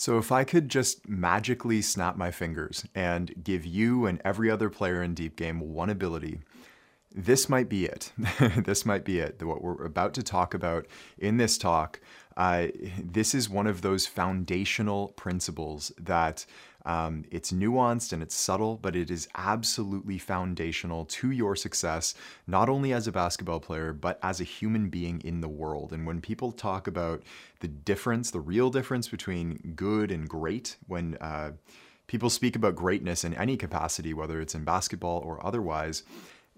So, if I could just magically snap my fingers and give you and every other player in Deep Game one ability, this might be it. this might be it. What we're about to talk about in this talk, uh, this is one of those foundational principles that um, it's nuanced and it's subtle, but it is absolutely foundational to your success, not only as a basketball player, but as a human being in the world. And when people talk about the difference, the real difference between good and great, when uh, people speak about greatness in any capacity, whether it's in basketball or otherwise,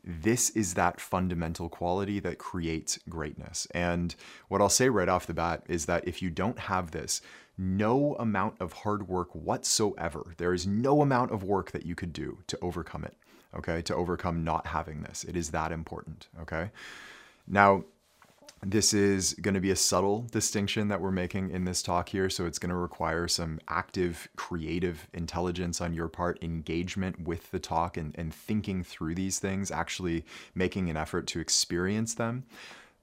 this is that fundamental quality that creates greatness. And what I'll say right off the bat is that if you don't have this, no amount of hard work whatsoever. There is no amount of work that you could do to overcome it, okay? To overcome not having this. It is that important, okay? Now, this is going to be a subtle distinction that we're making in this talk here. So it's going to require some active, creative intelligence on your part, engagement with the talk and, and thinking through these things, actually making an effort to experience them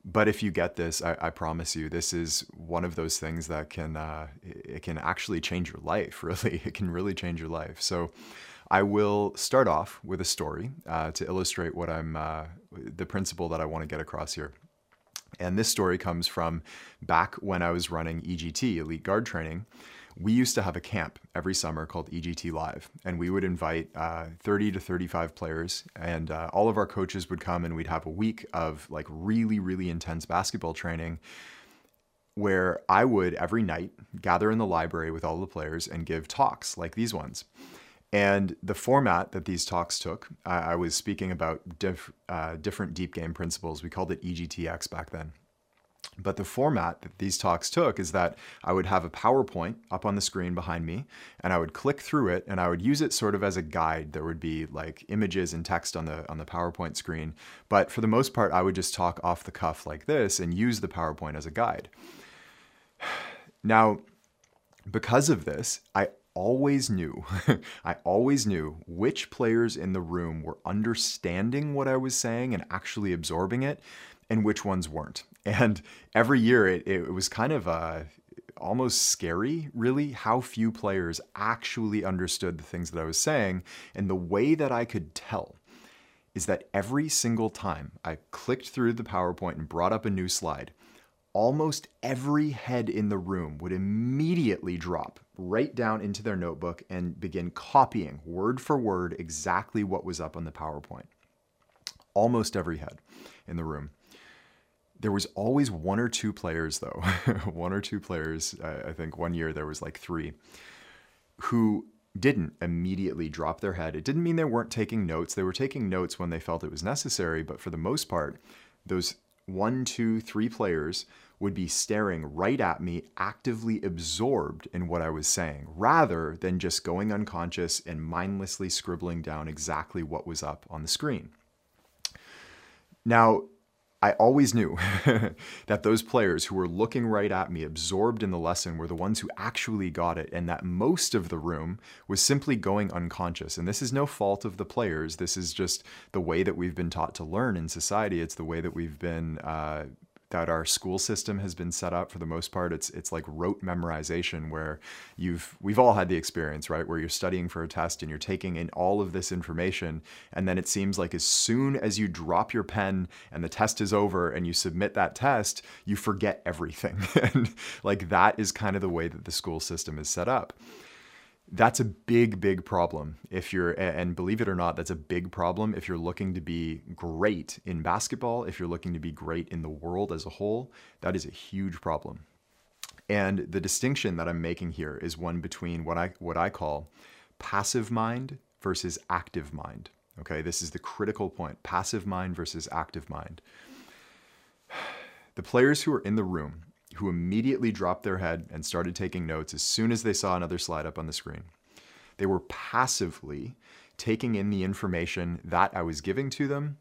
but if you get this, I, I, promise you, this is one of those things that can uh, it can actually change your life. Really, it can really change your life. So, I will start off with a story uh, to illustrate what I'm uh, the principle that I want to get across here. And this story comes from back when I was running EGT, Elite Guard Training we used to have a camp every summer called EGT Live, and we would invite uh, 30 to 35 players, and uh, all of our coaches would come, and we'd have a week of like really, really intense basketball training where I would every night gather in the library with all the players and give talks like these ones. And the format that these talks took, I, I was speaking about diff, uh, different deep game principles. We called it EGTX back then. But the format that these talks took is that I would have a PowerPoint up on the screen behind me, and I would click through it, and I would use it sort of as a guide. There would be like images and text on the on the PowerPoint screen, but for the most part, I would just talk off the cuff like this and use the PowerPoint as a guide. Now, because of this, I always knew, I always knew which players in the room were understanding what I was saying and actually absorbing it, and which ones weren't. And every year it, it was kind of uh, almost scary, really, how few players actually understood the things that I was saying. And the way that I could tell is that every single time I clicked through the PowerPoint and brought up a new slide, almost every head in the room would immediately drop right down into their notebook and begin copying word for word exactly what was up on the PowerPoint. Almost every head in the room. There was always one or two players, though, one or two players. I think one year there was like three who didn't immediately drop their head. It didn't mean they weren't taking notes. They were taking notes when they felt it was necessary, but for the most part, those one, two, three players would be staring right at me, actively absorbed in what I was saying, rather than just going unconscious and mindlessly scribbling down exactly what was up on the screen. Now, I always knew that those players who were looking right at me, absorbed in the lesson, were the ones who actually got it, and that most of the room was simply going unconscious. And this is no fault of the players. This is just the way that we've been taught to learn in society. It's the way that we've been uh, that our school system has been set up for the most part it's it's like rote memorization where you've we've all had the experience right? Where you're studying for a test and you're taking in all of this information and then it seems like as soon as you drop your pen and the test is over and you submit that test you forget everything. And like that is kind of the way that the school system is set up that's a big, big problem if you're, and believe it or not, that's a big problem if you're looking to be great in basketball, if you're looking to be great in the world as a whole, that is a huge problem. And the distinction that I'm making here is one between what I, what I call passive mind versus active mind. Okay, this is the critical point passive mind versus active mind. The players who are in the room who immediately dropped their head and started taking notes as soon as they saw another slide up on the screen. They were passively taking in the information that I was giving to them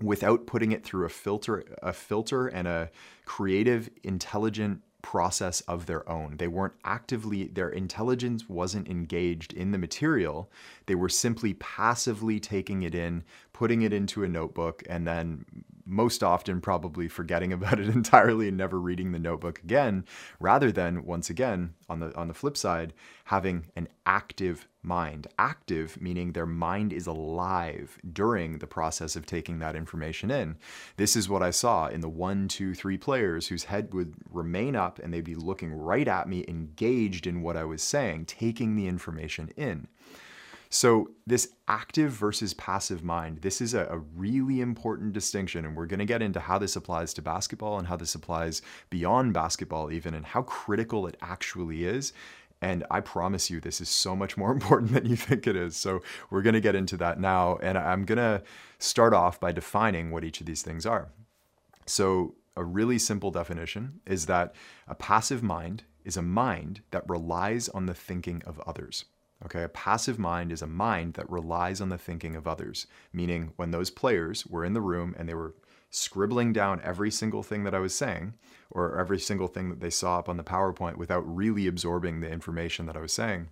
without putting it through a filter a filter and a creative intelligent process of their own. They weren't actively their intelligence wasn't engaged in the material. They were simply passively taking it in, putting it into a notebook and then most often probably forgetting about it entirely and never reading the notebook again, rather than once again on the on the flip side having an active mind. Active meaning their mind is alive during the process of taking that information in. This is what I saw in the one, two, three players whose head would remain up and they'd be looking right at me, engaged in what I was saying, taking the information in. So, this active versus passive mind, this is a, a really important distinction. And we're going to get into how this applies to basketball and how this applies beyond basketball, even, and how critical it actually is. And I promise you, this is so much more important than you think it is. So, we're going to get into that now. And I'm going to start off by defining what each of these things are. So, a really simple definition is that a passive mind is a mind that relies on the thinking of others. Okay, a passive mind is a mind that relies on the thinking of others, meaning when those players were in the room and they were scribbling down every single thing that I was saying or every single thing that they saw up on the PowerPoint without really absorbing the information that I was saying,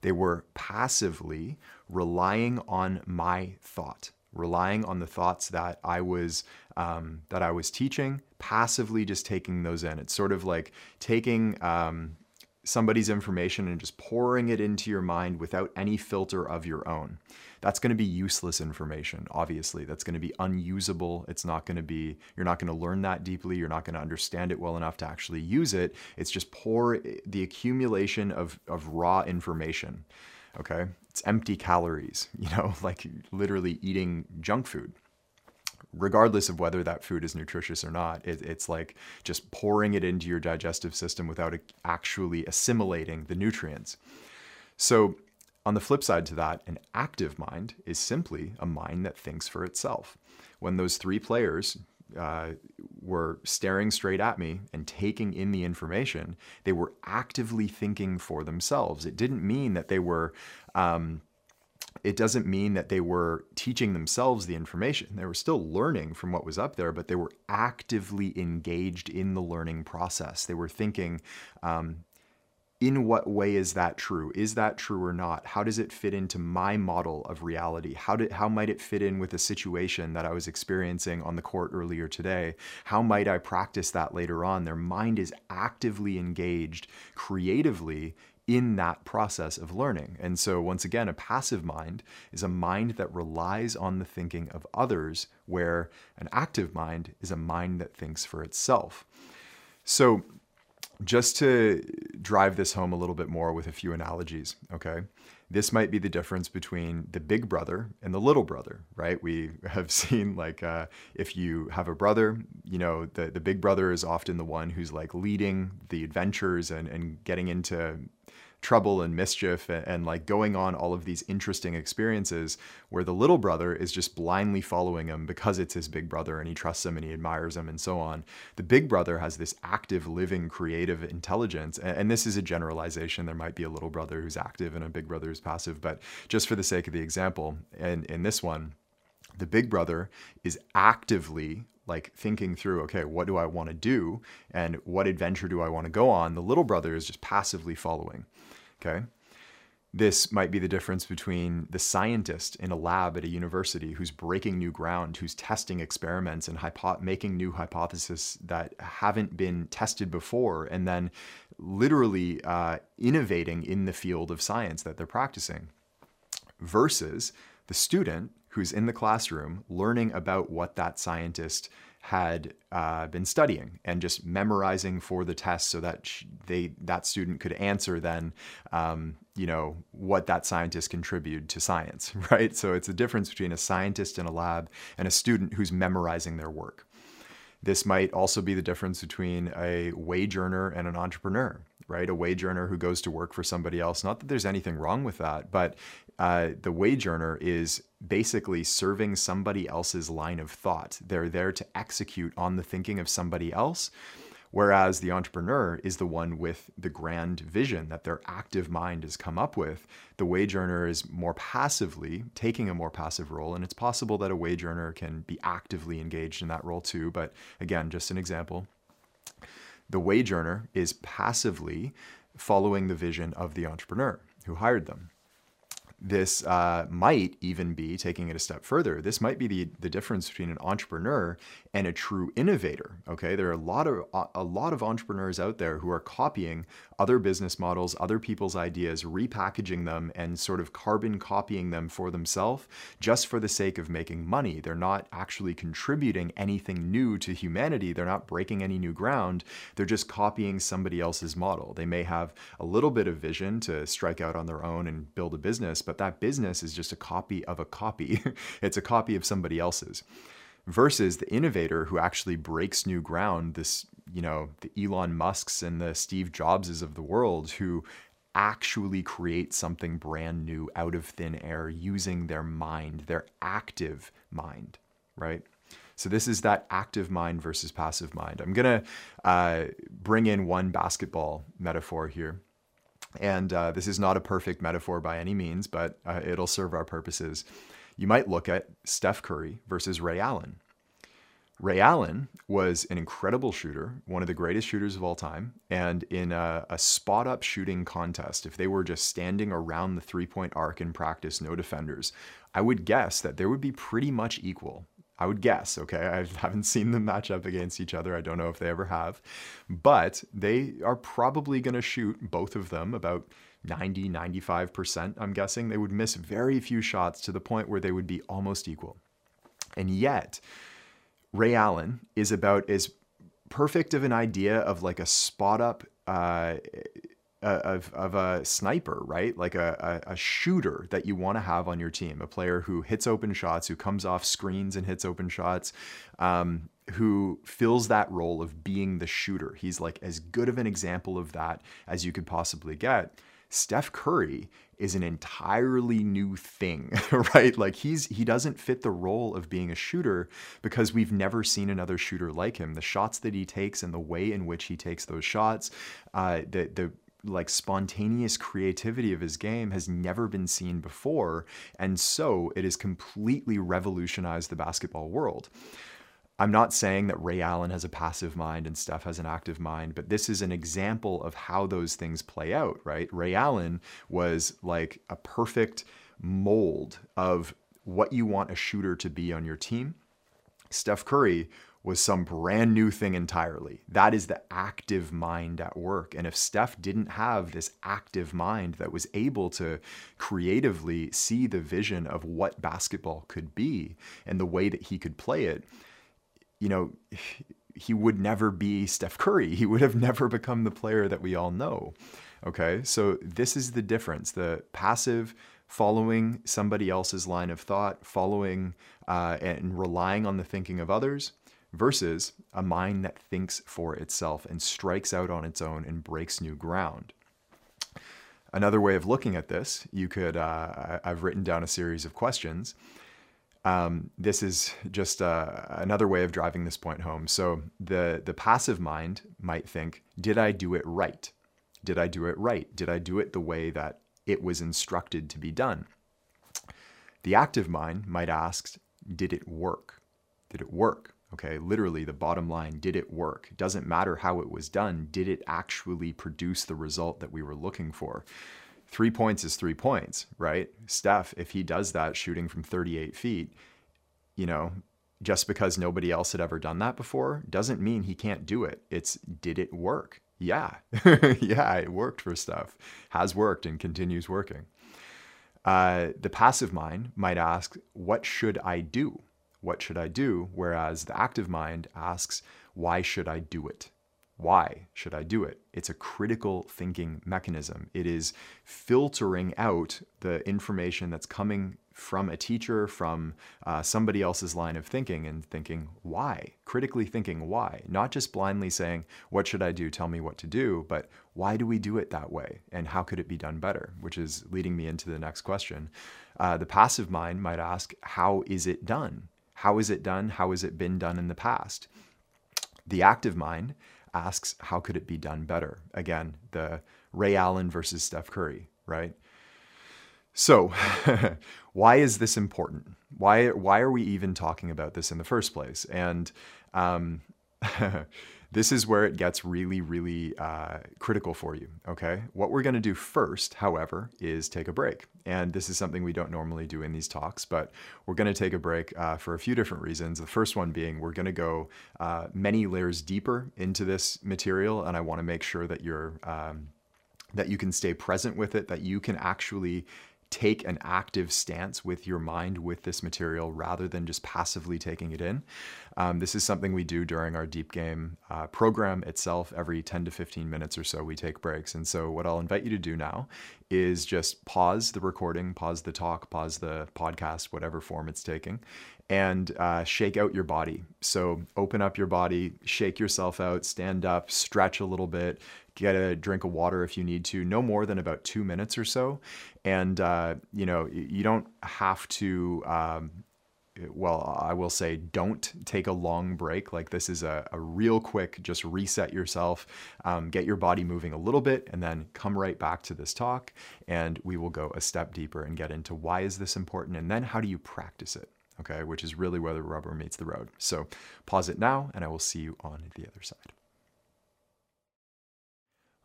they were passively relying on my thought, relying on the thoughts that I was um, that I was teaching, passively just taking those in. It's sort of like taking um, somebody's information and just pouring it into your mind without any filter of your own. That's going to be useless information, obviously. That's going to be unusable. It's not going to be, you're not going to learn that deeply. You're not going to understand it well enough to actually use it. It's just pour the accumulation of, of raw information. Okay. It's empty calories, you know, like literally eating junk food regardless of whether that food is nutritious or not. It, it's like just pouring it into your digestive system without actually assimilating the nutrients. So, on the flip side to that, an active mind is simply a mind that thinks for itself. When those three players uh, were staring straight at me and taking in the information, they were actively thinking for themselves. It didn't mean that they were. Um, it doesn't mean that they were teaching themselves the information. They were still learning from what was up there, but they were actively engaged in the learning process. They were thinking, um, in what way is that true? Is that true or not? How does it fit into my model of reality? How did how might it fit in with a situation that I was experiencing on the court earlier today? How might I practice that later on? Their mind is actively engaged creatively in that process of learning. And so, once again, a passive mind is a mind that relies on the thinking of others, where an active mind is a mind that thinks for itself. So, just to drive this home a little bit more with a few analogies, okay? This might be the difference between the big brother and the little brother, right? We have seen like uh, if you have a brother, you know, the, the big brother is often the one who's like leading the adventures and, and getting into trouble and mischief and, and, like going on all of these interesting experiences where the little brother is just blindly following him because it's his big brother and he trusts him and he admires him and so on. The big brother has this active, living, creative intelligence. And, and this is a generalization. There might be a little brother who's active and a big brother who's passive, but just for the sake of the example, and in this one, the big brother is actively like thinking through, okay, what do I want to do and what adventure do I want to go on? The little brother is just passively following. Okay. This might be the difference between the scientist in a lab at a university who's breaking new ground, who's testing experiments and hypo- making new hypotheses that haven't been tested before, and then literally uh, innovating in the field of science that they're practicing, versus the student who's in the classroom learning about what that scientist had uh, been studying and just memorizing for the test so that they that student could answer then um, you know what that scientist contributed to science right so it's a difference between a scientist in a lab and a student who's memorizing their work this might also be the difference between a wage earner and an entrepreneur right? A wage earner who goes to work for somebody else. Not that there's anything wrong with that, but uh, the wage earner is basically serving somebody else's line of thought. They're there to execute on the thinking of somebody else. Whereas the entrepreneur is the one with the grand vision that their active mind has come up with. The wage earner is more passively taking a more passive role. And it's possible that a wage earner can be actively engaged in that role too. But again, just an example. The wage earner is passively following the vision of the entrepreneur who hired them. This uh, might even be taking it a step further. This might be the, the difference between an entrepreneur and a true innovator. Okay, there are a lot of a lot of entrepreneurs out there who are copying other business models, other people's ideas, repackaging them, and sort of carbon copying them for themselves just for the sake of making money. They're not actually contributing anything new to humanity. They're not breaking any new ground. They're just copying somebody else's model. They may have a little bit of vision to strike out on their own and build a business, but that business is just a copy of a copy. it's a copy of somebody else's. Versus the innovator who actually breaks new ground, this, you know, the Elon Musks and the Steve Jobses of the world who actually create something brand new out of thin air using their mind, their active mind, right? So this is that active mind versus passive mind. I'm gonna uh, bring in one basketball metaphor here. And uh, this is not a perfect metaphor by any means, but uh, it'll serve our purposes. You might look at Steph Curry versus Ray Allen. Ray Allen was an incredible shooter, one of the greatest shooters of all time. And in a, a spot up shooting contest, if they were just standing around the three point arc in practice, no defenders, I would guess that there would be pretty much equal. I would guess, okay? I haven't seen them match up against each other. I don't know if they ever have. But they are probably going to shoot both of them about 90, 95%, I'm guessing. They would miss very few shots to the point where they would be almost equal. And yet, Ray Allen is about as perfect of an idea of like a spot up uh, of, of a sniper, right? Like a, a, a shooter that you want to have on your team, a player who hits open shots, who comes off screens and hits open shots, um, who fills that role of being the shooter. He's like as good of an example of that as you could possibly get. Steph Curry is an entirely new thing, right? Like he's he doesn't fit the role of being a shooter because we've never seen another shooter like him. The shots that he takes and the way in which he takes those shots, uh, the the like spontaneous creativity of his game has never been seen before. And so it has completely revolutionized the basketball world. I'm not saying that Ray Allen has a passive mind and Steph has an active mind, but this is an example of how those things play out, right? Ray Allen was like a perfect mold of what you want a shooter to be on your team. Steph Curry was some brand new thing entirely. That is the active mind at work. And if Steph didn't have this active mind that was able to creatively see the vision of what basketball could be and the way that he could play it, you know, he would never be Steph Curry. He would have never become the player that we all know. Okay, so this is the difference the passive following somebody else's line of thought, following uh, and relying on the thinking of others, versus a mind that thinks for itself and strikes out on its own and breaks new ground. Another way of looking at this, you could, uh, I've written down a series of questions. Um, this is just uh, another way of driving this point home. So the the passive mind might think, "Did I do it right? Did I do it right? Did I do it the way that it was instructed to be done?" The active mind might ask, "Did it work? Did it work? Okay, literally, the bottom line did it work? Doesn't matter how it was done, did it actually produce the result that we were looking for? Three points is three points, right? Steph, if he does that shooting from 38 feet, you know, just because nobody else had ever done that before doesn't mean he can't do it. It's did it work? Yeah. yeah, it worked for Steph, has worked and continues working. Uh, the passive mind might ask, What should I do? What should I do? Whereas the active mind asks, why should I do it? Why should I do it? It's a critical thinking mechanism. It is filtering out the information that's coming from a teacher, from uh, somebody else's line of thinking, and thinking, why? Critically thinking, why? Not just blindly saying, what should I do? Tell me what to do, but why do we do it that way? And how could it be done better? Which is leading me into the next question. Uh, the passive mind might ask, how is it done? How is it done? How has it been done in the past? The active mind asks, how could it be done better? Again, the Ray Allen versus Steph Curry, right? So, why is this important? Why, why are we even talking about this in the first place? And um, this is where it gets really, really uh, critical for you. Okay. What we're going to do first, however, is take a break. And this is something we don't normally do in these talks, but we're going to take a break uh, for a few different reasons. The first one being we're going to go uh, many layers deeper into this material, and I want to make sure that you're. Um, that you can stay present with it, that you can actually take an active stance with your mind with this material rather than just passively taking it in. Um, this is something we do during our deep game uh, program itself. Every 10 to 15 minutes or so, we take breaks. And so, what I'll invite you to do now is just pause the recording, pause the talk, pause the podcast, whatever form it's taking, and uh, shake out your body. So, open up your body, shake yourself out, stand up, stretch a little bit, get a drink of water if you need to, no more than about two minutes or so. And, uh, you know, you don't have to, um, well, I will say, don't take a long break. Like this is a, a real quick, just reset yourself, um, get your body moving a little bit, and then come right back to this talk. And we will go a step deeper and get into why is this important, and then how do you practice it? Okay, which is really where the rubber meets the road. So pause it now, and I will see you on the other side.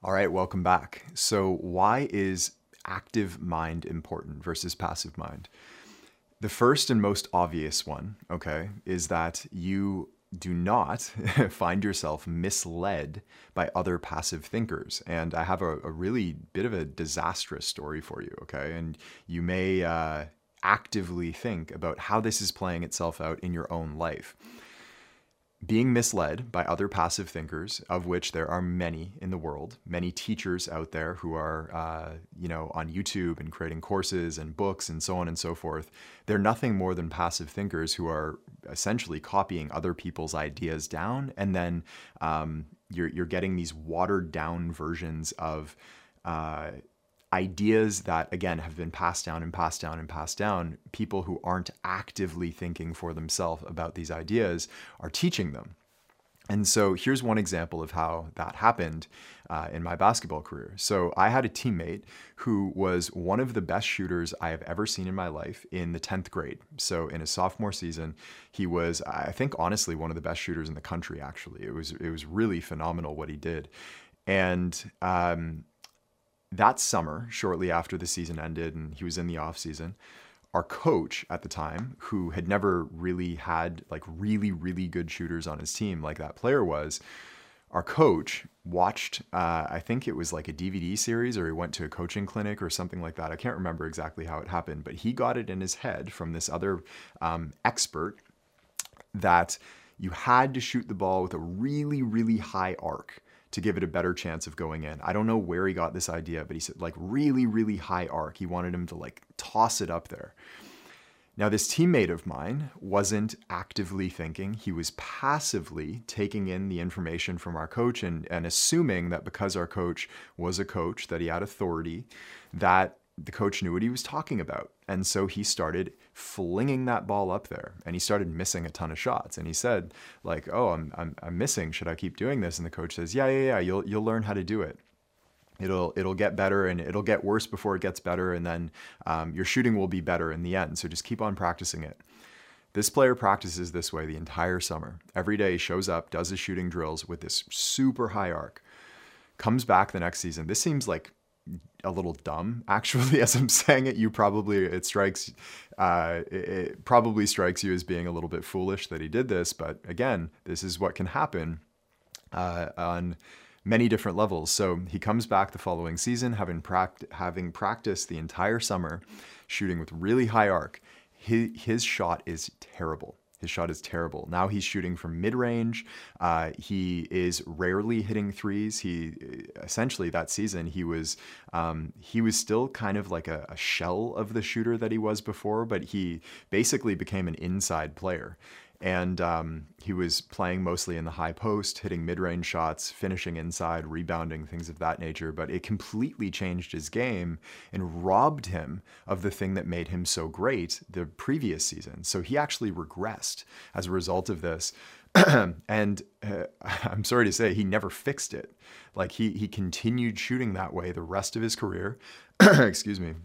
All right, welcome back. So, why is active mind important versus passive mind? The first and most obvious one, okay, is that you do not find yourself misled by other passive thinkers. And I have a, a, really bit of a disastrous story for you, okay? And you may uh, actively think about how this is playing itself out in your own life being misled by other passive thinkers, of which there are many in the world, many teachers out there who are, uh, you know, on YouTube and creating courses and books and so on and so forth. They're nothing more than passive thinkers who are essentially copying other people's ideas down, and then um, you're you're getting these watered down versions of. Uh, ideas that again have been passed down and passed down and passed down people who aren't actively thinking for themselves about these ideas are teaching them and so here's one example of how that happened uh, in my basketball career. So I had a teammate who was one of the best shooters I have ever seen in my life in the 10th grade. So in his sophomore season, he was, I think, honestly, one of the best shooters in the country. Actually, it was it was really phenomenal what he did, and um, that summer, shortly after the season ended and he was in the off season, our coach at the time, who had never really had like really, really good shooters on his team like that player was, our coach watched, uh, I think it was like a DVD series or he went to a coaching clinic or something like that. I can't remember exactly how it happened, but he got it in his head from this other um, expert that you had to shoot the ball with a really, really high arc to give it a better chance of going in. I don't know where he got this idea, but he said like really, really high arc. He wanted him to like toss it up there. Now, this teammate of mine wasn't actively thinking. He was passively taking in the information from our coach and, and assuming that because our coach was a coach, that he had authority, that the coach knew what he was talking about. And so he started flinging that ball up there and he started missing a ton of shots. And he said, like, oh, I'm, I'm, I'm missing. Should I keep doing this? And the coach says, yeah, yeah, yeah, you'll, you'll learn how to do it. It'll, it'll get better and it'll get worse before it gets better. And then um, your shooting will be better in the end. So just keep on practicing it. This player practices this way the entire summer. Every day shows up, does his shooting drills with this super high arc, comes back the next season. This seems like a little dumb actually as i'm saying it. You probably it strikes uh, it, it probably strikes you as being a little bit foolish that he did this but again this is what can happen uh, on many different levels. So he comes back the following season having, pract- having practiced the entire summer shooting with really high arc. His, his shot is terrible his shot is terrible. Now he's shooting from mid range. Uh, he is rarely hitting threes. He essentially that season he was um, he was still kind of like a, a, shell of the shooter that he was before, but he basically became an inside player and um, he was playing mostly in the high post, hitting mid range shots, finishing inside, rebounding, things of that nature. But it completely changed his game and robbed him of the thing that made him so great the previous season. So he actually regressed as a result of this. and uh, I'm sorry to say, he never fixed it. Like he he continued shooting that way the rest of his career. Excuse me.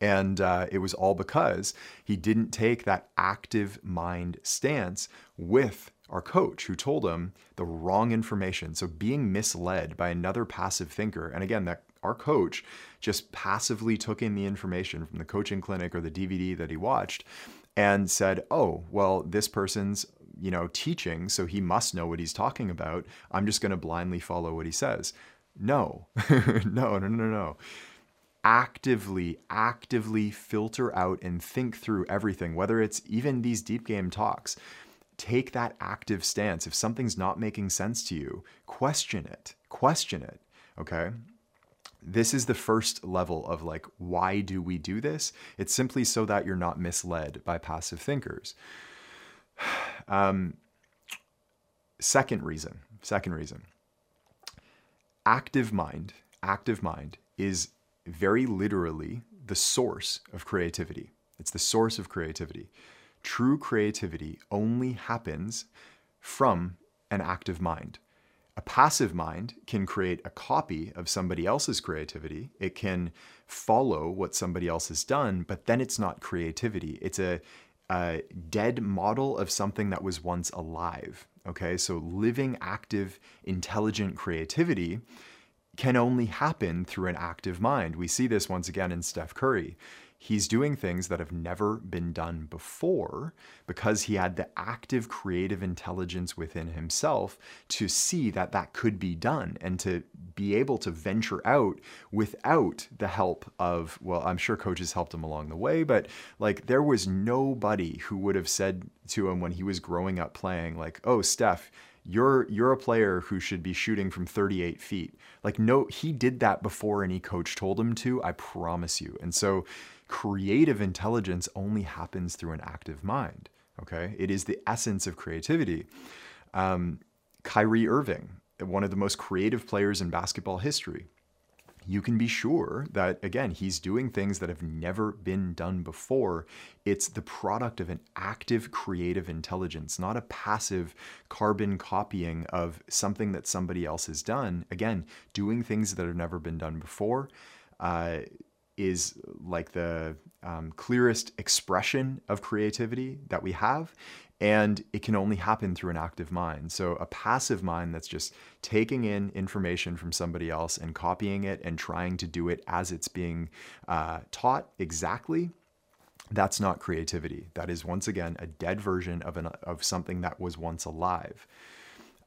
And uh, it was all because he didn't take that active mind stance with our coach who told him the wrong information. So being misled by another passive thinker, and again, that our coach just passively took in the information from the coaching clinic or the DVD that he watched and said, "Oh, well, this person's you know teaching, so he must know what he's talking about. I'm just going to blindly follow what he says." No, no, no, no, no. Actively, actively filter out and think through everything, whether it's even these deep game talks take that active stance. If something's not making sense to you, question it. Question it. Okay. This is the first level of like, why do we do this? It's simply so that you're not misled by passive thinkers. Um, second reason, second reason. Active mind, active mind is very literally the source of creativity. It's the source of creativity. True creativity only happens from an active mind. A passive mind can create a copy of somebody else's creativity. It can follow what somebody else has done, but then it's not creativity. It's a, a dead model of something that was once alive. Okay, so living, active, intelligent creativity can only happen through an active mind. We see this once again in Steph Curry he's doing things that have never been done before because he had the active creative intelligence within himself to see that that could be done and to be able to venture out without the help of well i'm sure coaches helped him along the way but like there was nobody who would have said to him when he was growing up playing like oh steph you're you're a player who should be shooting from 38 feet like no he did that before any coach told him to i promise you and so creative intelligence only happens through an active mind. Okay, it is the essence of creativity. Um, Kyrie Irving, one of the most creative players in basketball history, you can be sure that, again, he's doing things that have never been done before. It's the product of an active creative intelligence, not a passive carbon copying of something that somebody else has done. Again, doing things that have never been done before. Uh, is like the um, clearest expression of creativity that we have. And it can only happen through an active mind. So, a passive mind that's just taking in information from somebody else and copying it and trying to do it as it's being uh, taught exactly, that's not creativity. That is, once again, a dead version of, an, of something that was once alive.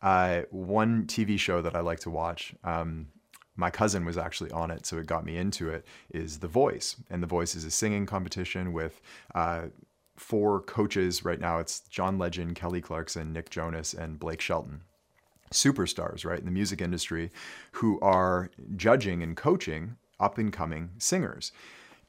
Uh, one TV show that I like to watch, um, my cousin was actually on it, so it got me into it, is The Voice. And The Voice is a singing competition with uh, four coaches right now. It's John Legend, Kelly Clarkson, Nick Jonas, and Blake Shelton. Superstars, right, in the music industry who are judging and coaching up and coming singers.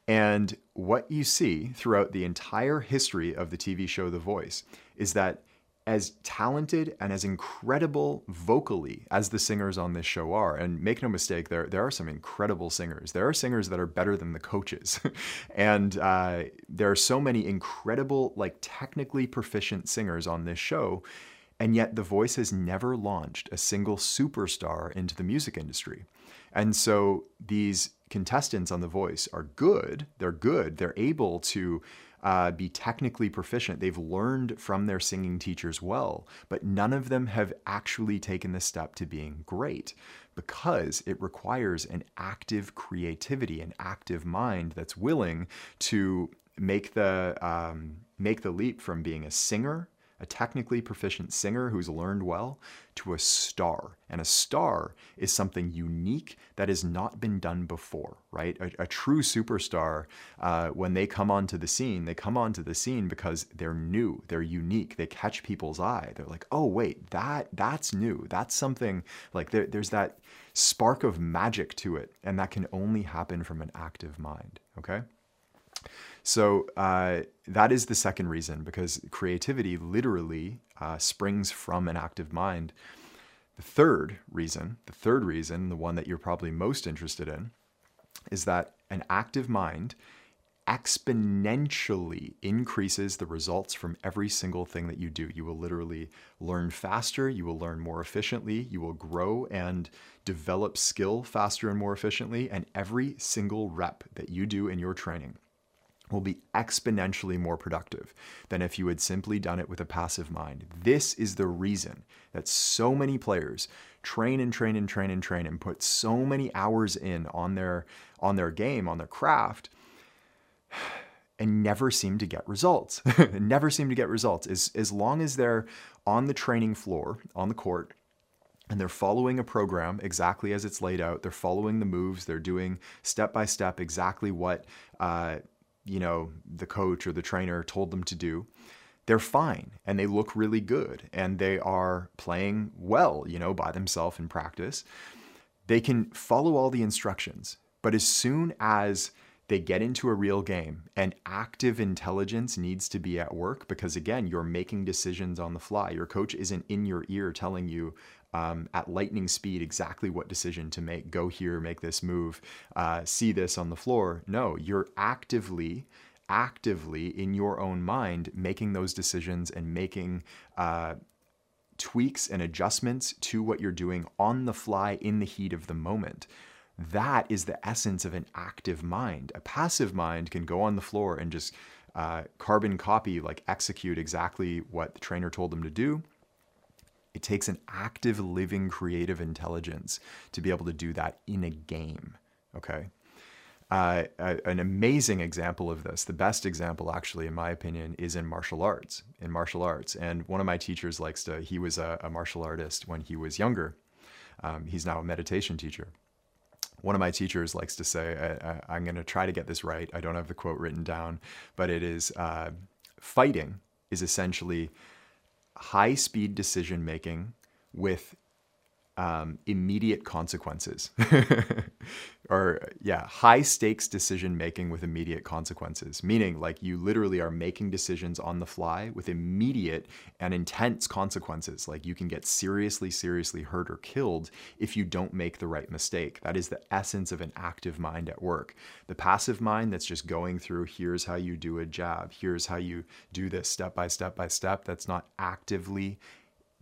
And what you see throughout the entire history of the TV show The Voice is that as talented and as incredible vocally as the singers on this show are, and make no mistake, there there are some incredible singers. There are singers that are better than the coaches, and uh, there are so many incredible, like technically proficient singers on this show, and yet The Voice has never launched a single superstar into the music industry, and so these contestants on The Voice are good. They're good. They're able to uh, be technically proficient. They've learned from their singing teachers well, but none of them have actually taken the step to being great because it requires an active creativity, an active mind that's willing to make the um, make the leap from being a singer a technically proficient singer who's learned well to a star. And a star is something unique that has not been done before, right? A, a true superstar, uh, when they come onto the scene, they come onto the scene because they're new, they're unique, they catch people's eye. They're like, oh, wait, that that's new. That's something like there, there's that spark of magic to it. And that can only happen from an active mind, okay? So uh, that is the second reason because creativity literally uh, springs from an active mind. The third reason, the third reason, the one that you're probably most interested in, is that an active mind exponentially increases the results from every single thing that you do. You will literally learn faster, you will learn more efficiently, you will grow and develop skill faster and more efficiently, and every single rep that you do in your training will be exponentially more productive than if you had simply done it with a passive mind. This is the reason that so many players train and train and train and train and put so many hours in on their on their game, on their craft and never seem to get results. never seem to get results. As, as long as they're on the training floor, on the court, and they're following a program exactly as it's laid out. They're following the moves. They're doing step by step exactly what uh, you know the coach or the trainer told them to do. They're fine and they look really good and they are playing well, you know, by themselves in practice. They can follow all the instructions, but as soon as they get into a real game and active intelligence needs to be at work because again you're making decisions on the fly your coach isn't in your ear telling you um, at lightning speed exactly what decision to make go here make this move uh, see this on the floor no you're actively actively in your own mind making those decisions and making uh, tweaks and adjustments to what you're doing on the fly in the heat of the moment that is the essence of an active mind. A passive mind can go on the floor and just uh, carbon copy, like execute exactly what the trainer told them to do. It takes an active, living, creative intelligence to be able to do that in a game. Okay. Uh, an amazing example of this, the best example, actually, in my opinion, is in martial arts. In martial arts, and one of my teachers likes to. He was a, a martial artist when he was younger. Um, he's now a meditation teacher one of my teachers likes to say, I, am going to try to get this right. I don't have the quote written down, but it is uh, fighting is essentially high speed decision making with um, immediate consequences. or, yeah, high stakes decision making with immediate consequences, meaning like you literally are making decisions on the fly with immediate and intense consequences. Like you can get seriously, seriously hurt or killed if you don't make the right mistake. That is the essence of an active mind at work. The passive mind that's just going through here's how you do a job here's how you do this step by step by step, that's not actively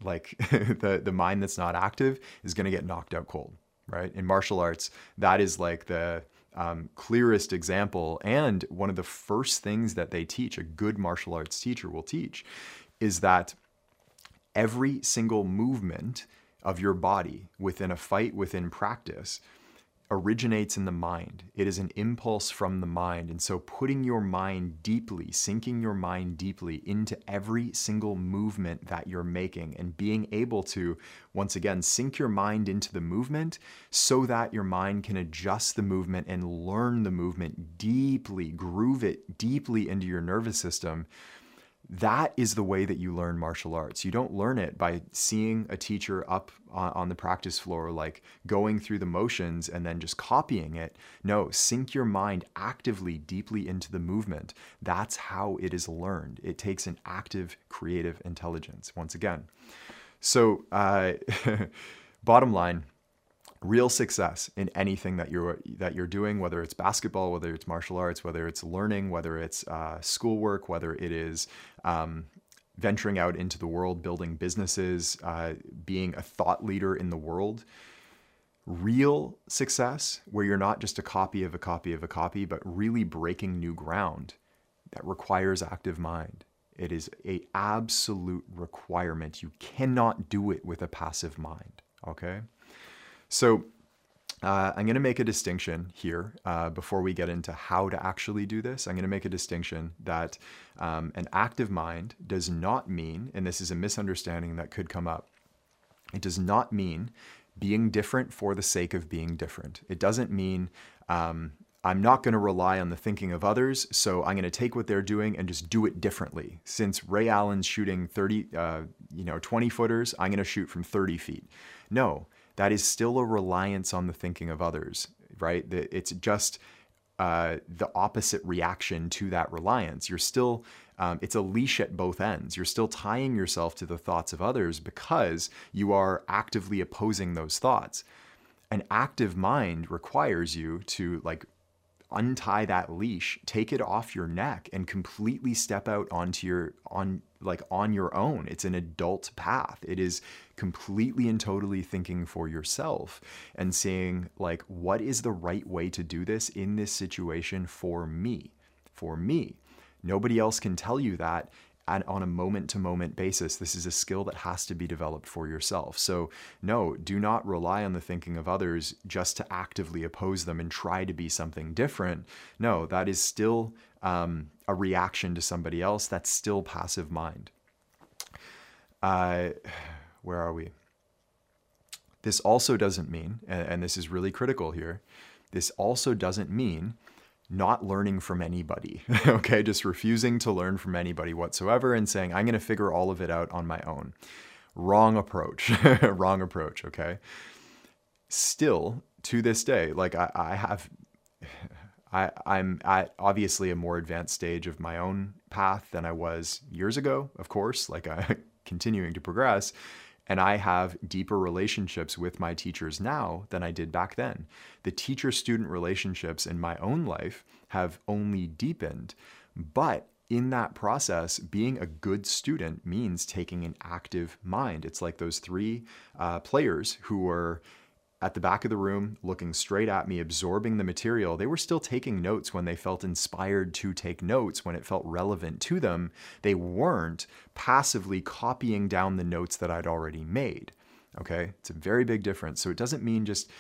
like the the mind that's not active is going to get knocked out cold right? In martial arts that is like the um, clearest example and one of the first things that they teach a good martial arts teacher will teach is that every single movement of your body within a fight within practice originates in the mind. It is an impulse from the mind. And so putting your mind deeply, sinking your mind deeply into every single movement that you're making and being able to, once again, sink your mind into the movement so that your mind can adjust the movement and learn the movement deeply, groove it deeply into your nervous system that is the way that you learn martial arts. You don't learn it by seeing a teacher up on, the practice floor, like going through the motions and then just copying it. No, sink your mind actively, deeply into the movement. That's how it is learned. It takes an active, creative intelligence, once again. So, uh, bottom line, real success in anything that you're that you're doing, whether it's basketball, whether it's martial arts, whether it's learning, whether it's uh, schoolwork, whether it is um, venturing out into the world, building businesses, uh, being a thought leader in the world. Real success, where you're not just a copy of a copy of a copy, but really breaking new ground, that requires active mind. It is a absolute requirement. You cannot do it with a passive mind. Okay. So uh, I'm going to make a distinction here uh, before we get into how to actually do this. I'm going to make a distinction that um, an active mind does not mean, and this is a misunderstanding that could come up, it does not mean being different for the sake of being different. It doesn't mean um, I'm not going to rely on the thinking of others, so I'm going to take what they're doing and just do it differently. Since Ray Allen's shooting 30, uh, you know, 20 footers, I'm going to shoot from 30 feet. No, that is still a reliance on the thinking of others, right? It's just uh, the opposite reaction to that reliance. You're still, um, it's a leash at both ends. You're still tying yourself to the thoughts of others because you are actively opposing those thoughts. An active mind requires you to like untie that leash, take it off your neck and completely step out onto your on like on your own. It's an adult path. It is completely and totally thinking for yourself and saying like what is the right way to do this in this situation for me? for me. Nobody else can tell you that and on a moment to moment basis. This is a skill that has to be developed for yourself. So, no, do not rely on the thinking of others just to actively oppose them and try to be something different. No, that is still um, a reaction to somebody else. That's still passive mind. Uh, where are we? This also doesn't mean, and, and this is really critical here, this also doesn't mean not learning from anybody, okay? Just refusing to learn from anybody whatsoever and saying, I'm going to figure all of it out on my own. Wrong approach. Wrong approach, okay? Still, to this day, like I, I have. I, I'm at obviously a more advanced stage of my own path than I was years ago, of course, like I continuing to progress. And I have deeper relationships with my teachers now than I did back then. The teacher student relationships in my own life have only deepened. But in that process, being a good student means taking an active mind. It's like those three uh, players who were at the back of the room, looking straight at me, absorbing the material. They were still taking notes when they felt inspired to take notes, when it felt relevant to them. They weren't passively copying down the notes that I'd already made. Okay, it's a very big difference. So it doesn't mean just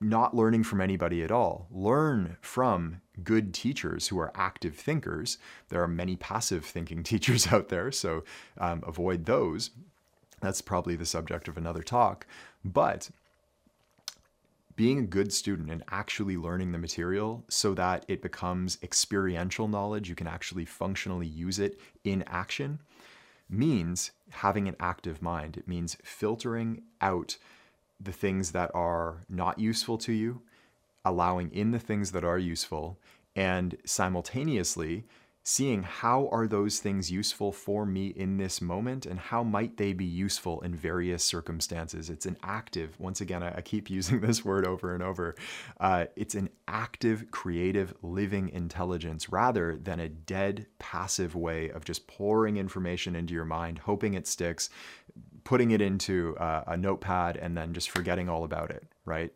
not learning from anybody at all. Learn from good teachers who are active thinkers. There are many passive thinking teachers out there, so um, avoid those. That's probably the subject of another talk. But being a good student and actually learning the material so that it becomes experiential knowledge, you can actually functionally use it in action, means having an active mind. It means filtering out the things that are not useful to you, allowing in the things that are useful, and simultaneously seeing how are those things useful for me in this moment and how might they be useful in various circumstances. It's an active once again i, keep using this word over and over uh, it's an active creative living intelligence rather than a dead passive way of just pouring information into your mind hoping it sticks putting it into uh, a notepad and then just forgetting all about it right?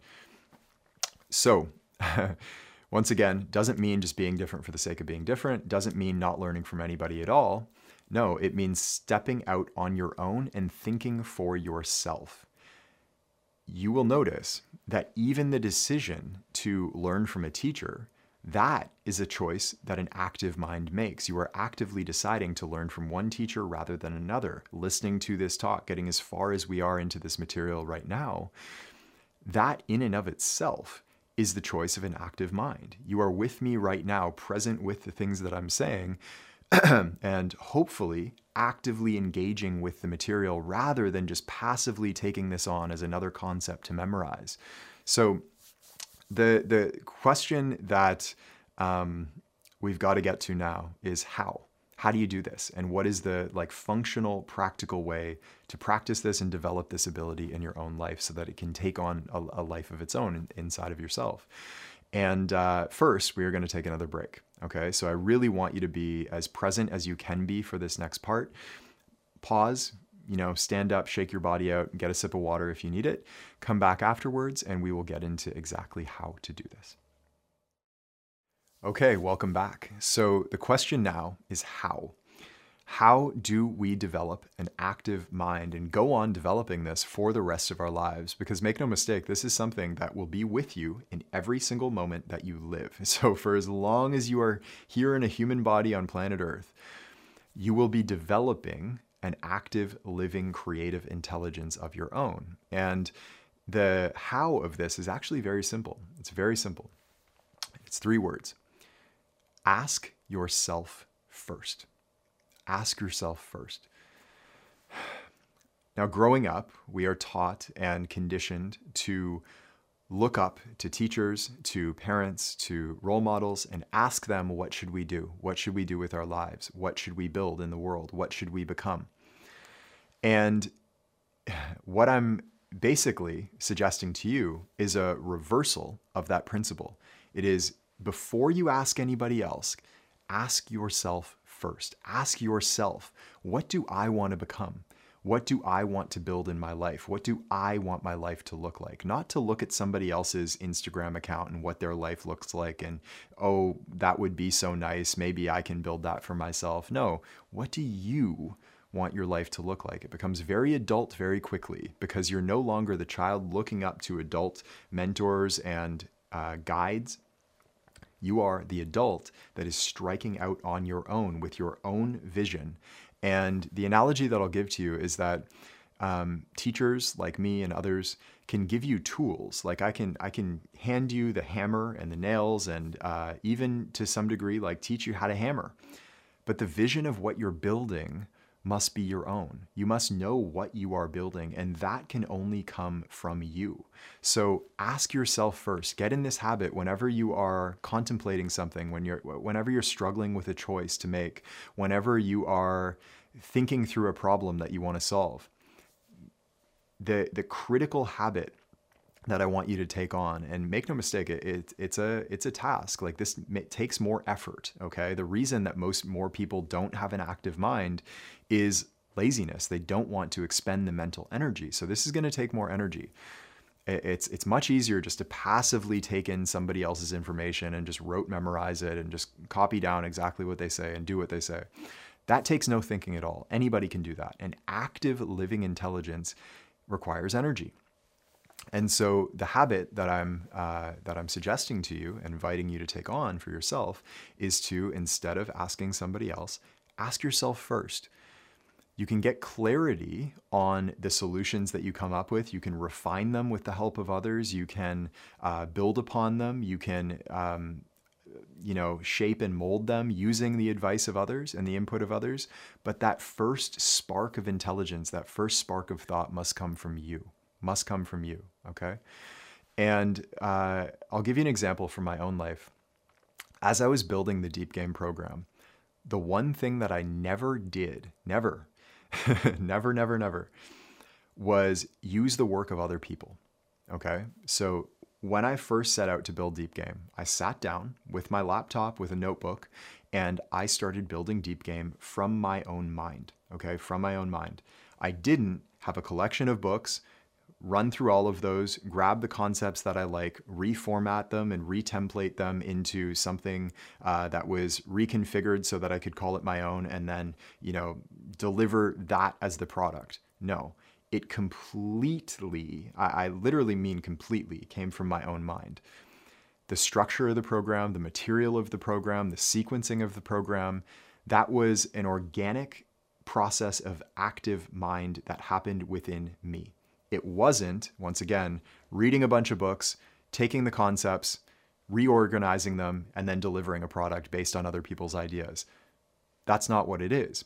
So Once again, doesn't mean just being different for the sake of being different, doesn't mean not learning from anybody at all. No, it means stepping out on your own and thinking for yourself. You will notice that even the decision to learn from a teacher, that is a choice that an active mind makes. You are actively deciding to learn from one teacher rather than another, listening to this talk, getting as far as we are into this material right now. That, in and of itself, is the choice of an active mind. You are with me right now, present with the things that I'm saying, and hopefully actively engaging with the material rather than just passively taking this on as another concept to memorize. So, the the question that um, we've got to get to now is how how do you do this? And what is the like functional practical way to practice this and develop this ability in your own life so that it can take on a, a life of its own inside of yourself? And uh, first we are going to take another break okay? So i really want you to be as present as you can be for this next part. Pause you know stand up shake your body out get a sip of water if you need it. Come back afterwards and we will get into exactly how to do this Okay, welcome back. So the question now is how? How do we develop an active mind and go on developing this for the rest of our lives? Because make no mistake, this is something that will be with you in every single moment that you live. So, for as long as you are here in a human body on planet Earth, you will be developing an active, living, creative intelligence of your own. And the how of this is actually very simple. It's very simple. It's three words ask yourself first. Ask yourself first. Now, growing up, we are taught and conditioned to look up to teachers, to parents, to role models, and ask them, what should we do? What should we do with our lives? What should we build in the world? What should we become? And what I'm basically suggesting to you is a reversal of that principle. It is before you ask anybody else, ask yourself first. Ask yourself, what do I want to become? What do I want to build in my life? What do I want my life to look like? Not to look at somebody else's Instagram account and what their life looks like and, oh, that would be so nice. Maybe I can build that for myself. No, what do you want your life to look like? It becomes very adult very quickly because you're no longer the child looking up to adult mentors and uh, guides. You are the adult that is striking out on your own with your own vision and the analogy that I'll give to you is that um, teachers like me and others can give you tools. Like I can, I can hand you the hammer and the nails, and uh, even to some degree, like teach you how to hammer. But the vision of what you're building must be your own. You must know what you are building, and that can only come from you. So ask yourself first. Get in this habit whenever you are contemplating something, when you're whenever you're struggling with a choice to make, whenever you are thinking through a problem that you want to solve. The the critical habit that I want you to take on. And make no mistake, it, it, it's a it's a task. Like this takes more effort. Okay, the reason that most more people don't have an active mind is laziness. They don't want to expend the mental energy. So this is going to take more energy. It's it's much easier just to passively take in somebody else's information and just rote memorize it and just copy down exactly what they say and do what they say. That takes no thinking at all. Anybody can do that. An active living intelligence requires energy. And so the habit that I'm uh, that I'm suggesting to you and inviting you to take on for yourself is to instead of asking somebody else, ask yourself first. You can get clarity on the solutions that you come up with. You can refine them with the help of others. You can uh, build upon them. You can um, you know, shape and mold them using the advice of others and the input of others. But that first spark of intelligence, that first spark of thought must come from you must come from you. Okay. And uh, I'll give you an example from my own life. As I was building the deep game program, the one thing that I never did, never, never, never, never, was use the work of other people. Okay. So when I first set out to build Deep Game, I sat down with my laptop with a notebook and I started building Deep Game from my own mind. Okay. From my own mind. I didn't have a collection of books run through all of those, grab the concepts that I like, reformat them and retemplate them into something uh, that was reconfigured so that I could call it my own and then, you know, deliver that as the product. No, it completely, I, I literally mean completely, came from my own mind. The structure of the program, the material of the program, the sequencing of the program, that was an organic process of active mind that happened within me. It wasn't, once again, reading a bunch of books, taking the concepts, reorganizing them, and then delivering a product based on other people's ideas. That's not what it is.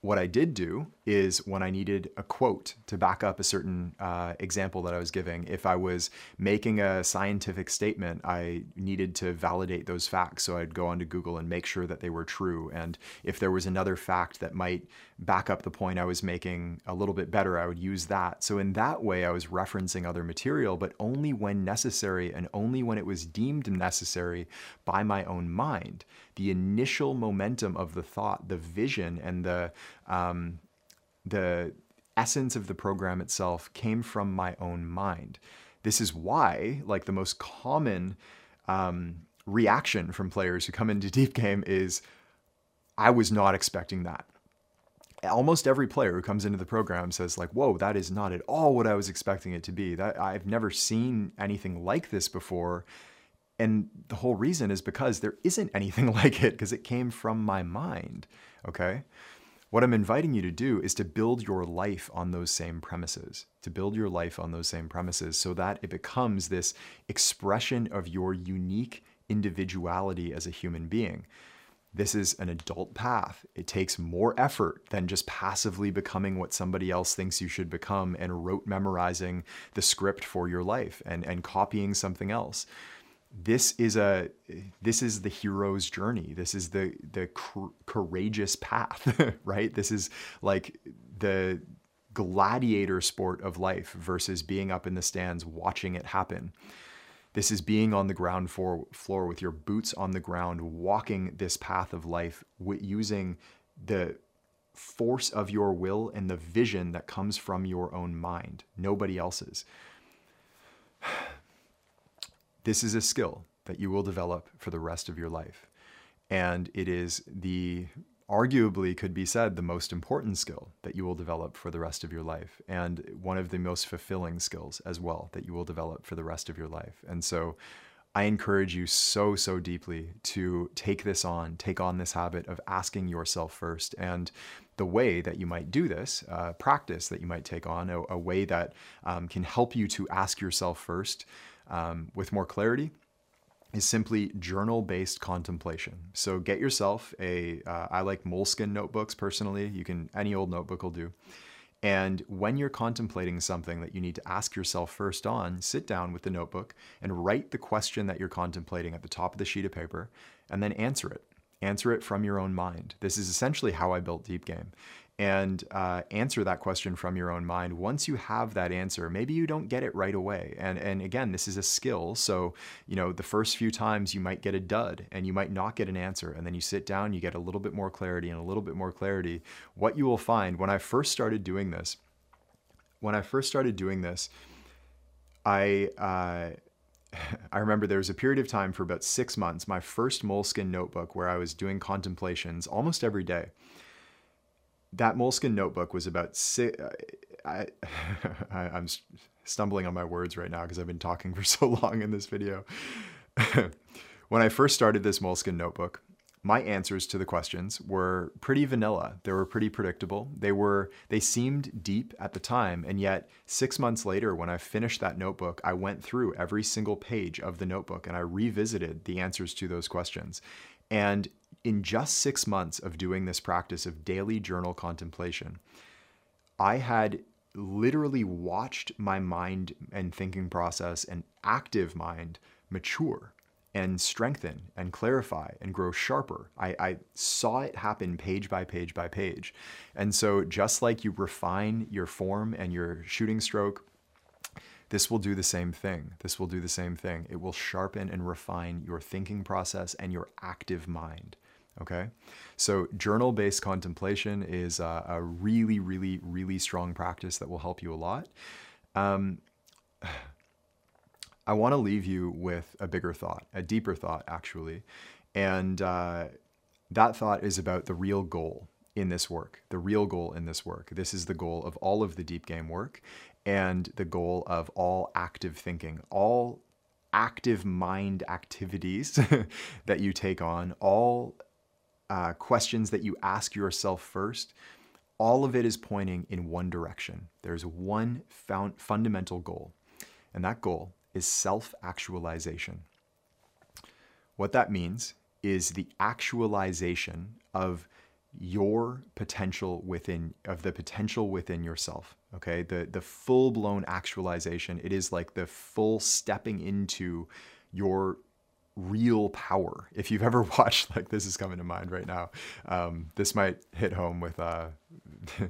What I did do is when I needed a quote to back up a certain uh, example that I was giving, if I was making a scientific statement, I needed to validate those facts. So I'd go onto Google and make sure that they were true. And if there was another fact that might back up the point I was making a little bit better, I would use that. So in that way, I was referencing other material, but only when necessary and only when it was deemed necessary by my own mind. The initial momentum of the thought, the vision, and the um, the essence of the program itself came from my own mind. This is why, like the most common um, reaction from players who come into deep game is, I was not expecting that. Almost every player who comes into the program says like whoa that is not at all what i was expecting it to be. That i've never seen anything like this before. And the whole reason is because there isn't anything like it because it came from my mind okay what i'm inviting you to do is to build your life on those same premises to build your life on those same premises so that it becomes this expression of your unique individuality as a human being this is an adult path. It takes more effort than just passively becoming what somebody else thinks you should become and rote memorizing the script for your life and, and copying something else. This is a this is the hero's journey. This is the the courageous path, right? This is like the gladiator sport of life versus being up in the stands watching it happen. This is being on the ground for, floor with your boots on the ground, walking this path of life, using the force of your will and the vision that comes from your own mind, nobody else's. This is a skill that you will develop for the rest of your life. And it is the arguably could be said the most important skill that you will develop for the rest of your life and one of the most fulfilling skills as well that you will develop for the rest of your life. And so I encourage you so, so deeply to take this on, take on this habit of asking yourself first. And the way that you might do this, uh, practice that you might take on, a, a way that um, can help you to ask yourself first um, with more clarity is simply journal based contemplation. So get yourself a. Uh, I like Moleskine notebooks personally. You can, any old notebook will do. And when you're contemplating something that you need to ask yourself first on, sit down with the notebook and write the question that you're contemplating at the top of the sheet of paper and then answer it. Answer it from your own mind. This is essentially how I built Deep Game and uh, answer that question from your own mind. Once you have that answer, maybe you don't get it right away. And, and again, this is a skill. So, you know, the first few times you might get a dud and you might not get an answer. And then you sit down, you get a little bit more clarity and a little bit more clarity. What you will find when I first started doing this, when I first started doing this, I, uh, I remember there was a period of time for about six months, my first Moleskine notebook, where I was doing contemplations almost every day that Moleskine notebook was about six. I, I, am stumbling on my words right now because I've been talking for so long in this video. when I first started this Moleskine notebook, my answers to the questions were pretty vanilla. They were pretty predictable. They were they seemed deep at the time, and yet 6 months later when I finished that notebook, I went through every single page of the notebook and I revisited the answers to those questions. And in just six months of doing this practice of daily journal contemplation, I had literally watched my mind and thinking process and active mind mature and strengthen and clarify and grow sharper. I, I, saw it happen page by page by page. And so, just like you refine your form and your shooting stroke, this will do the same thing. This will do the same thing. It will sharpen and refine your thinking process and your active mind. Okay, so journal based contemplation is a, a, really, really, really strong practice that will help you a lot. Um, I want to leave you with a bigger thought, a deeper thought, actually. And uh, that thought is about the real goal in this work, the real goal in this work. This is the goal of all of the deep game work and the goal of all active thinking, all active mind activities that you take on, all uh, questions that you ask yourself first, all of it is pointing in one direction. There's one found, fundamental goal, and that goal is self actualization. What that means is the actualization of your potential within of the potential within yourself okay the the full blown actualization it is like the full stepping into your real power. If you've ever watched, like this is coming to mind right now, um, this might hit home with uh,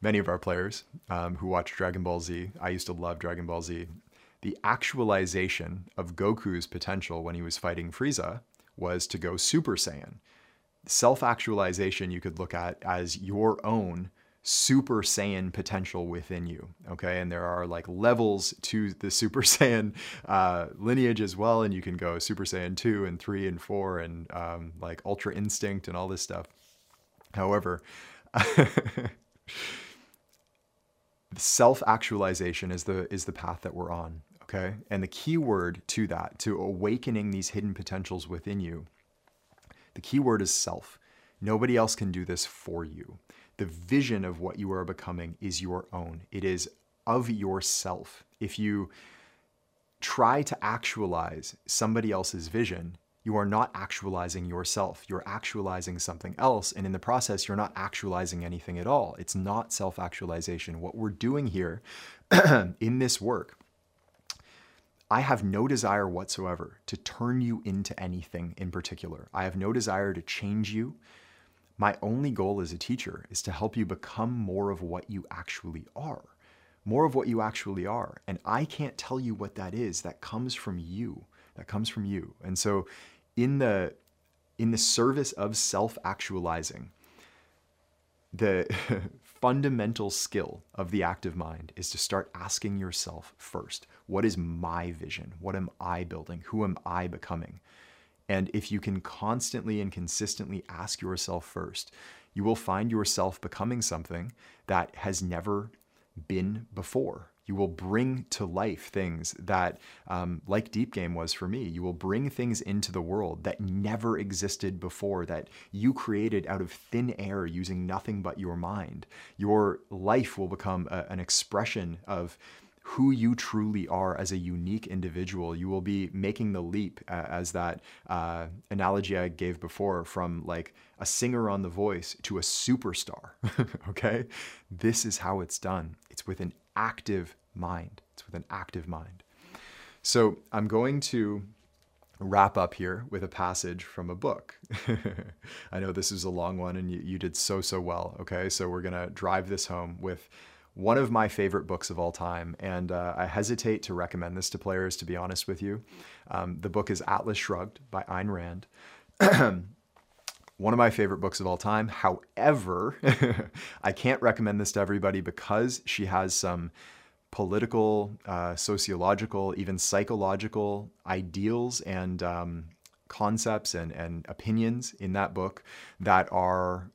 many of our players um, who watch Dragon Ball Z. I used to love Dragon Ball Z. The actualization of Goku's potential when he was fighting Frieza was to go Super Saiyan. Self actualization you could look at as your own Super Saiyan potential within you. Okay, and there are like levels to the Super Saiyan uh, lineage as well, and you can go Super Saiyan 2 and 3 and 4 and um, like Ultra Instinct and all this stuff. However, self actualization is the is the path that we're on. Okay, and the key word to that, to awakening these hidden potentials within you, the key word is self. Nobody else can do this for you the vision of what you are becoming is your own. It is of yourself. If you try to actualize somebody else's vision, you are not actualizing yourself. You're actualizing something else. And in the process, you're not actualizing anything at all. It's not self actualization. What we're doing here in this work, I have no desire whatsoever to turn you into anything in particular. I have no desire to change you, my only goal as a teacher is to help you become more of what you actually are. More of what you actually are. And I can't tell you what that is. That comes from you. That comes from you. And so in the in the service of self-actualizing, the fundamental skill of the active mind is to start asking yourself first what is my vision? What am I building? Who am I becoming? And if you can constantly and consistently ask yourself first, you will find yourself becoming something that has never been before. You will bring to life things that, um, like Deep Game was for me, you will bring things into the world that never existed before, that you created out of thin air using nothing but your mind. Your life will become a, an expression of who you truly are as a unique individual. You will be making the leap, uh, as that uh, analogy I gave before, from like a singer on The Voice to a superstar. okay? This is how it's done. It's with an active mind. It's with an active mind. So I'm going to wrap up here with a passage from a book. I know this is a long one and you, you did so, so well. Okay, so we're going to drive this home with one of my favorite books of all time. And uh, I hesitate to recommend this to players, to be honest with you. Um, the book is Atlas Shrugged by Ayn Rand. one of my favorite books of all time. However, I can't recommend this to everybody because she has some political, uh, sociological, even psychological ideals and um, concepts and, and opinions in that book that are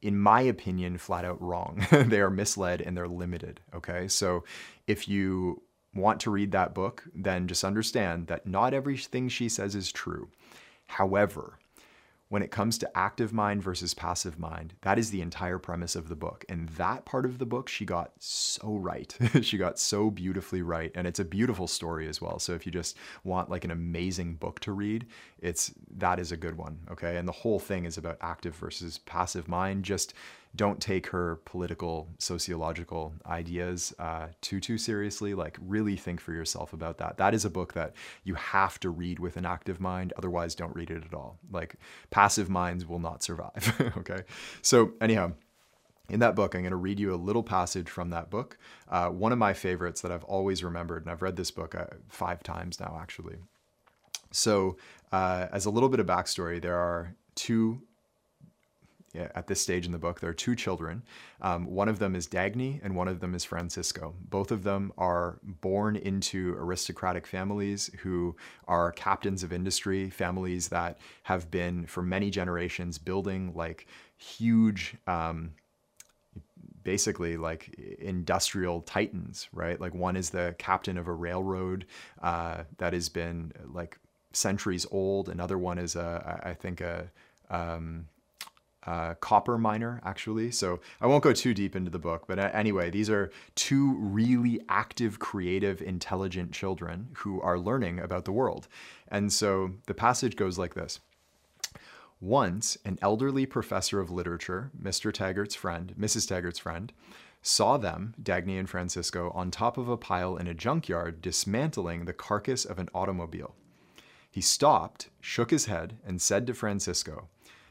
in my opinion, flat out wrong. they are misled and they're limited. Okay. So if you want to read that book, then just understand that not everything she says is true. However, when it comes to active mind versus passive mind, that is the entire premise of the book. And that part of the book, she got so right. she got so beautifully right. And it's a beautiful story as well. So if you just want like an amazing book to read, it's that is a good one. Okay. And the whole thing is about active versus passive mind, just don't take her political, sociological ideas uh, too too seriously. Like, really think for yourself about that. That is a book that you have to read with an active mind. Otherwise, don't read it at all. Like, passive minds will not survive. okay. So anyhow. In that book, I'm going to read you a little passage from that book. Uh, one of my favorites that I've always remembered, and I've read this book uh, five times now, actually. So, uh, as a little bit of backstory, there are two at this stage in the book, there are two children. Um, one of them is Dagny, and one of them is Francisco. Both of them are born into aristocratic families who are captains of industry, families that have been for many generations building like huge. Um, basically like industrial titans, right? Like one is the captain of a railroad uh, that has been like centuries old. Another one is a, I think a um, uh, copper miner, actually. So I won't go too deep into the book, but anyway, these are two really active, creative, intelligent children who are learning about the world. And so the passage goes like this. Once, an elderly professor of literature, Mr. Taggart's friend, Mrs. Taggart's friend, saw them, Dagny and Francisco, on top of a pile in a junkyard dismantling the carcass of an automobile. He stopped, shook his head, and said to Francisco,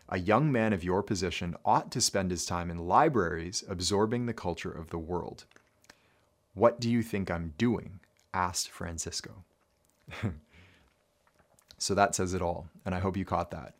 a young man of your position ought to spend his time in libraries absorbing the culture of the world. What do you think I'm doing? asked Francisco. so that says it all, and I hope you caught that.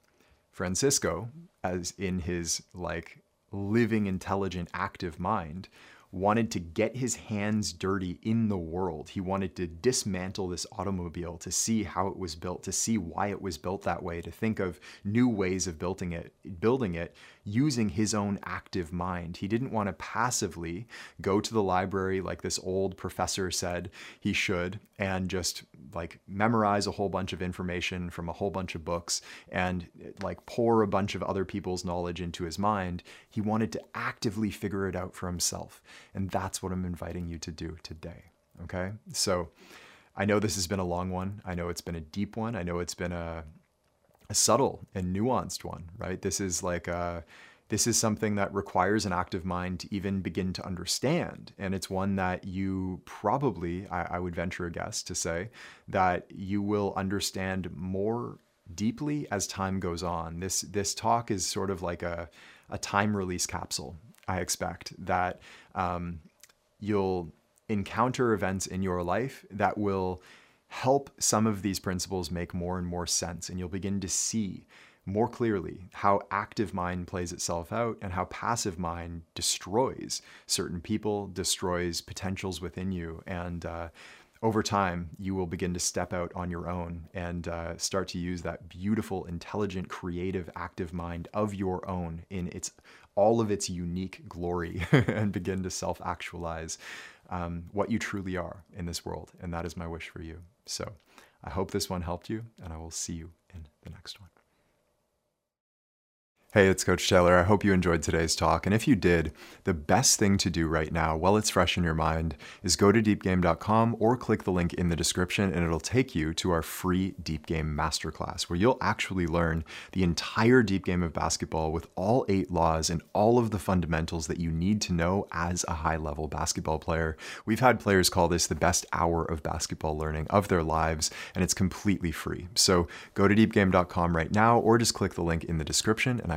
Francisco, as in his like living, intelligent, active mind, wanted to get his hands dirty in the world. He wanted to dismantle this automobile to see how it was built, to see why it was built that way, to think of new ways of building it, building it using his own active mind. He didn't want to passively go to the library like this old professor said he should and just like memorize a whole bunch of information from a whole bunch of books and like pour a bunch of other people's knowledge into his mind. He wanted to actively figure it out for himself. And that's what I'm inviting you to do today. Okay? So I know this has been a long one. I know it's been a deep one. I know it's been a a subtle and nuanced one, right? This is like a, this is something that requires an active mind to even begin to understand. And it's one that you probably, I, I would venture a guess to say, that you will understand more deeply as time goes on. This this talk is sort of like a, a time release capsule. I expect that um, you'll encounter events in your life that will help some of these principles make more and more sense. And you'll begin to see more clearly how active mind plays itself out and how passive mind destroys certain people, destroys potentials within you. And uh, over time, you will begin to step out on your own and uh, start to use that beautiful, intelligent, creative, active mind of your own in its all of its unique glory and begin to self actualize um, what you truly are in this world. And that is my wish for you. So I hope this one helped you, and I will see you in the next one. Hey, it's Coach Taylor. I hope you enjoyed today's talk. And if you did, the best thing to do right now, while it's fresh in your mind, is go to deepgame.com or click the link in the description, and it'll take you to our free Deep Game Masterclass, where you'll actually learn the entire deep game of basketball with all eight laws and all of the fundamentals that you need to know as a high level basketball player. We've had players call this the best hour of basketball learning of their lives, and it's completely free. So go to deepgame.com right now or just click the link in the description, and